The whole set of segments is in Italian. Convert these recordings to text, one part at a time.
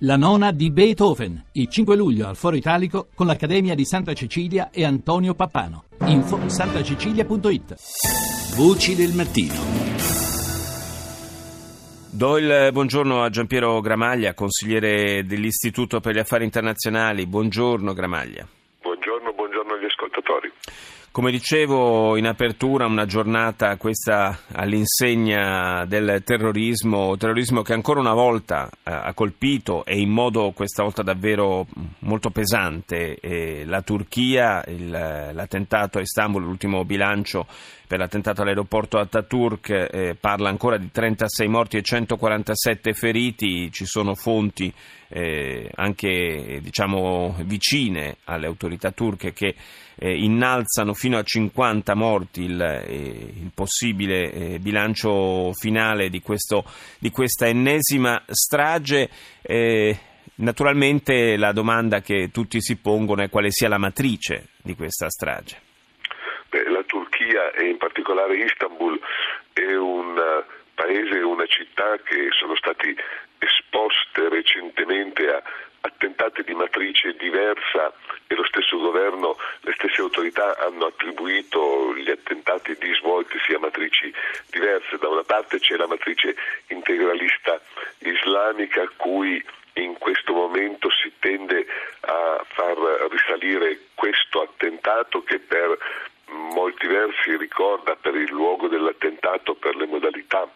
La nona di Beethoven, il 5 luglio al Foro Italico con l'Accademia di Santa Cecilia e Antonio Pappano. Info santacecilia.it. Voci del mattino. Do il buongiorno a Giampiero Gramaglia, consigliere dell'Istituto per gli Affari Internazionali. Buongiorno Gramaglia. Buongiorno, buongiorno agli ascoltatori. Come dicevo in apertura, una giornata questa all'insegna del terrorismo, terrorismo che ancora una volta eh, ha colpito e in modo questa volta davvero molto pesante eh, la Turchia, il, l'attentato a Istanbul, l'ultimo bilancio per l'attentato all'aeroporto Ataturk eh, parla ancora di 36 morti e 147 feriti, ci sono fonti eh, anche diciamo, vicine alle autorità turche che eh, innalzano fino a 50 morti il, eh, il possibile eh, bilancio finale di, questo, di, questa ennesima strage. Eh, naturalmente la domanda che tutti si pongono è quale sia la matrice di questa strage. Beh, la Turchia e in particolare Istanbul è un paese, una città che sono stati esposte recentemente a attentati di matrice diversa e lo stesso governo, le stesse autorità hanno attribuito gli attentati di svolti a matrici diverse. Da una parte c'è la matrice integralista islamica a cui in questo momento si tende a far risalire questo attentato che per molti versi ricorda per il luogo dell'attentato, per le modalità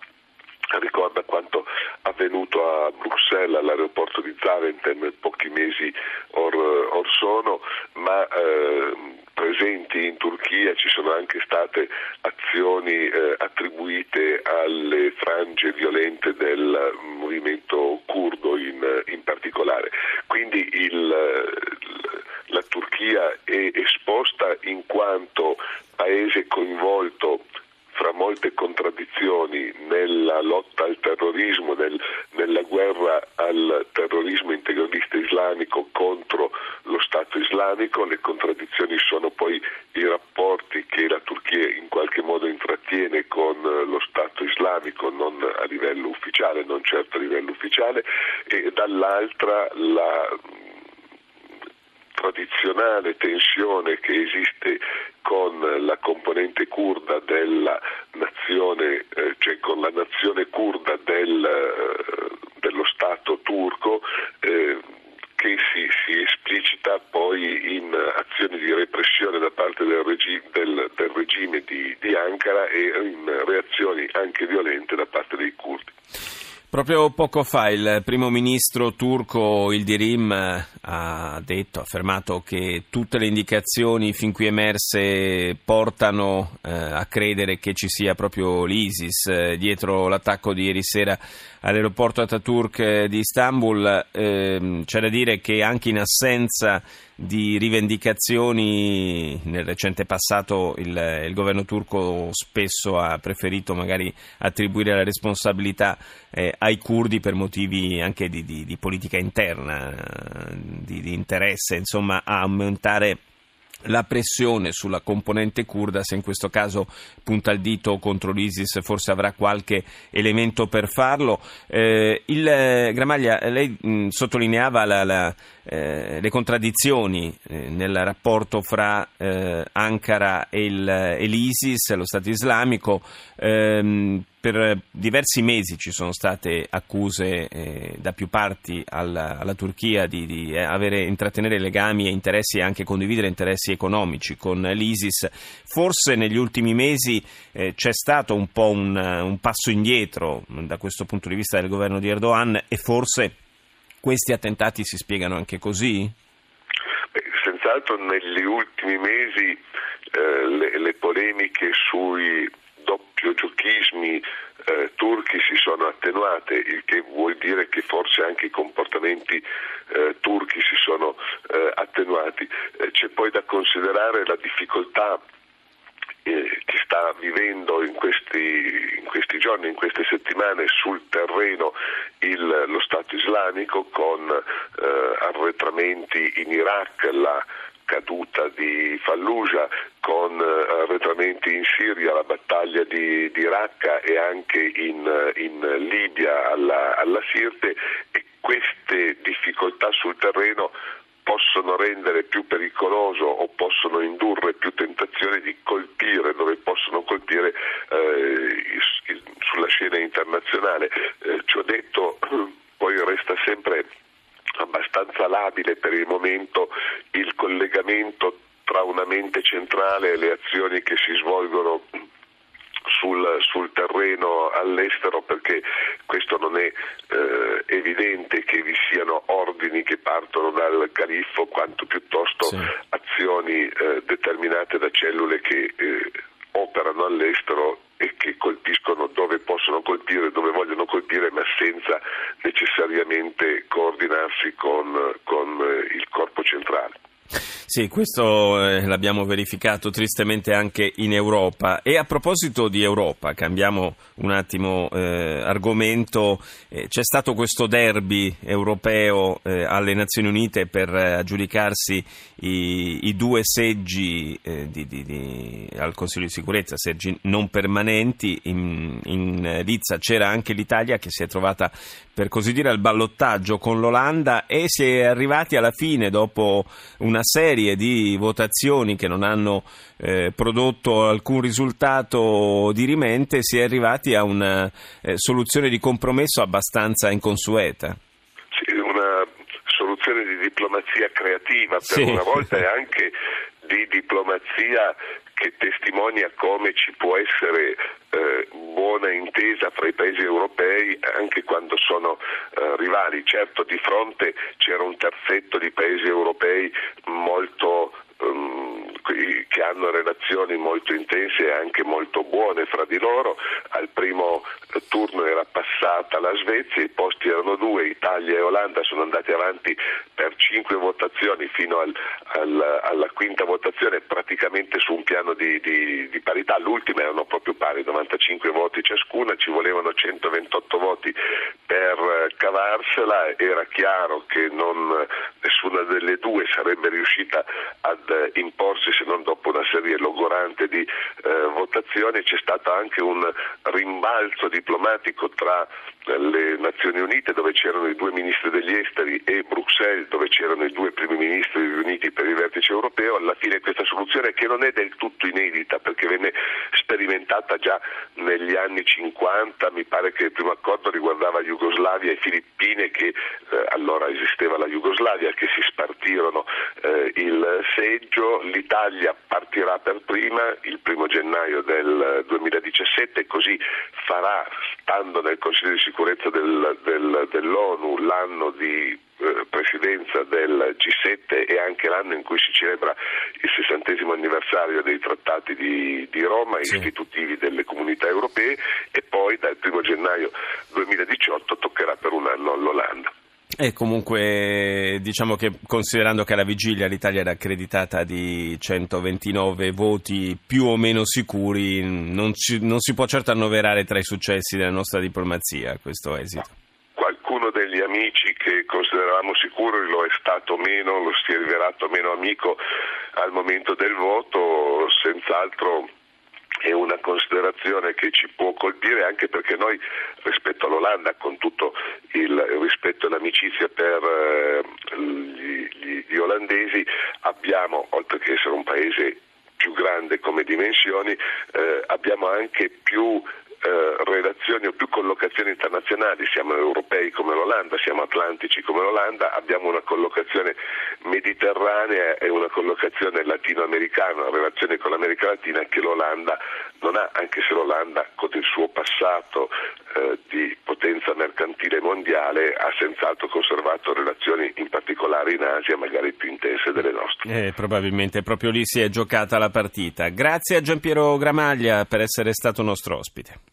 ricorda quanto avvenuto a Bruxelles all'aeroporto di Zaventem pochi mesi or, or sono, ma eh, presenti in Turchia ci sono anche state azioni eh, attribuite alle frange violente del movimento curdo in, in particolare. Quindi il, la Turchia è esposta in quanto paese coinvolto fra molte contraddizioni nella lotta al terrorismo, nel, nella guerra al terrorismo integralista islamico contro lo Stato islamico, le contraddizioni sono poi i rapporti che la Turchia in qualche modo intrattiene con lo Stato islamico, non a livello ufficiale, non certo a livello ufficiale, e dall'altra la tradizionale tensione che esiste con la componente kurda della nazione, eh, cioè con la nazione kurda del, eh, dello Stato turco eh, che si, si, esplicita poi in azioni di repressione da parte del, regi- del, del regime di, di Ankara e in reazioni anche violente da parte dei kurdi. Proprio poco fa il primo ministro turco Ildirim ha detto, ha affermato che tutte le indicazioni fin qui emerse portano eh, a credere che ci sia proprio l'ISIS eh, dietro l'attacco di ieri sera all'aeroporto Ataturk di Istanbul. Eh, c'è da dire che anche in assenza di rivendicazioni nel recente passato il, il, governo turco spesso ha preferito magari attribuire la responsabilità eh, ai curdi per motivi anche di, di, di politica interna, di, di interesse insomma a aumentare la pressione sulla componente kurda, se in questo caso punta il dito contro l'ISIS, forse avrà qualche elemento per farlo. Eh, il, eh, Gramaglia, lei mh, sottolineava la, la, eh, le contraddizioni eh, nel rapporto fra eh, Ankara e, il, e, l'ISIS, lo Stato islamico. Ehm, per diversi mesi ci sono state accuse eh, da più parti alla, alla Turchia di, di avere, intrattenere legami e interessi e anche condividere interessi economici con l'ISIS. Forse negli ultimi mesi eh, c'è stato un po' un, un passo indietro da questo punto di vista del governo di Erdogan e forse questi attentati si spiegano anche così? Beh, senz'altro negli ultimi mesi eh, le, le, polemiche sui doppiogiochismi eh, turchi si sono attenuate, il che vuol dire che forse anche i comportamenti eh, turchi si sono eh, attenuati. Eh, c'è poi da considerare la difficoltà eh, che sta vivendo in questi, in questi, giorni, in queste settimane sul terreno il, lo Stato islamico con eh, arretramenti in Iraq, la caduta di Fallujah, con eh, arretramenti in Siria, la battaglia di, di Raqqa e anche in, in Libia alla, alla Sirte e queste difficoltà sul terreno possono rendere più pericoloso o possono indurre più tentazione di colpire dove possono colpire eh, sulla scena internazionale. Eh, ho detto, labile per il momento il collegamento tra una mente centrale e le azioni che si svolgono sul, sul, terreno all'estero perché questo non è eh, evidente che vi siano ordini che partono dal califfo quanto piuttosto sì. azioni eh, determinate da cellule che eh, operano all'estero che colpiscono dove possono colpire, dove vogliono colpire, ma senza necessariamente coordinarsi con, con eh, il corpo centrale. Sì, questo eh, l'abbiamo verificato tristemente anche in Europa. E a proposito di Europa, cambiamo un attimo eh, argomento, eh, c'è stato questo derby europeo eh, alle Nazioni Unite per aggiudicarsi i, i due seggi eh, di, di, di, al Consiglio di sicurezza, seggi non permanenti. In, in Lizza c'era anche l'Italia che si è trovata per così dire al ballottaggio con l'Olanda e si è arrivati alla fine dopo una serie di votazioni che non hanno eh, prodotto alcun risultato dirimente, si è arrivati a una eh, soluzione di compromesso abbastanza inconsueta. Sì, una soluzione di diplomazia creativa per sì. una volta e anche di diplomazia che testimonia come ci può essere eh, buona intesa fra i paesi europei anche quando sono eh, rivali. Certo di fronte c'era un terzetto di paesi europei molto um, che hanno relazioni molto intense e anche molto buone fra di loro. Al primo turno era passata la Svezia, i posti erano due, Italia e Olanda sono andati avanti per cinque votazioni fino al, al, alla quinta votazione praticamente su un piano di, di, di, parità, l'ultima erano proprio pari, 95 voti ciascuna, ci volevano 128 voti per cavarsela, era chiaro che non, nessuna delle due sarebbe riuscita ad imporsi se non dopo una serie logorante di eh, votazioni, c'è stato anche un rimbalzo diplomatico tra le Nazioni Unite dove c'erano i due ministri degli esteri e Bruxelles dove c'erano i due primi ministri riuniti per il vertice europeo, alla fine questa soluzione che non è del tutto inedita perché venne sperimentata già negli anni 50, mi pare che il primo accordo riguardava Jugoslavia e Filippine che eh, allora esisteva la Jugoslavia che si spartirono eh, il seggio, l'Italia partirà per prima il primo gennaio del 2017 e così farà stando nel Consiglio di sicurezza del, del, dell'ONU l'anno di eh, presidenza del G7 e anche l'anno in cui si celebra il sessantesimo anniversario dei trattati di, di Roma, sì. istitutivi delle comunità europee e poi dal 1 gennaio 2018 toccherà per un anno all'Olanda. E comunque diciamo che considerando che alla vigilia l'Italia era accreditata di 129 voti più o meno sicuri, non, ci, non si può certo annoverare tra i successi della nostra diplomazia questo esito. Qualcuno degli amici che consideravamo sicuri lo è stato meno, lo si è rivelato meno amico al momento del voto, senz'altro è una considerazione che ci può colpire anche perché noi rispetto all'Olanda, con tutto il rispetto e l'amicizia per eh, gli, gli, gli olandesi, abbiamo, oltre che essere un paese più grande come dimensioni, eh, abbiamo anche più eh, relazioni o più collocazioni internazionali, siamo europei come l'Olanda, siamo atlantici come l'Olanda, abbiamo una collocazione mediterranea e una collocazione latinoamericana, una relazione con l'America Latina che l'Olanda non ha, anche se l'Olanda con il suo passato eh, di potenza mercantile mondiale ha senz'altro conservato relazioni in particolare in Asia magari più intense delle nostre. Eh, probabilmente proprio lì si è giocata la partita. Grazie a Giampiero Gramaglia per essere stato nostro ospite.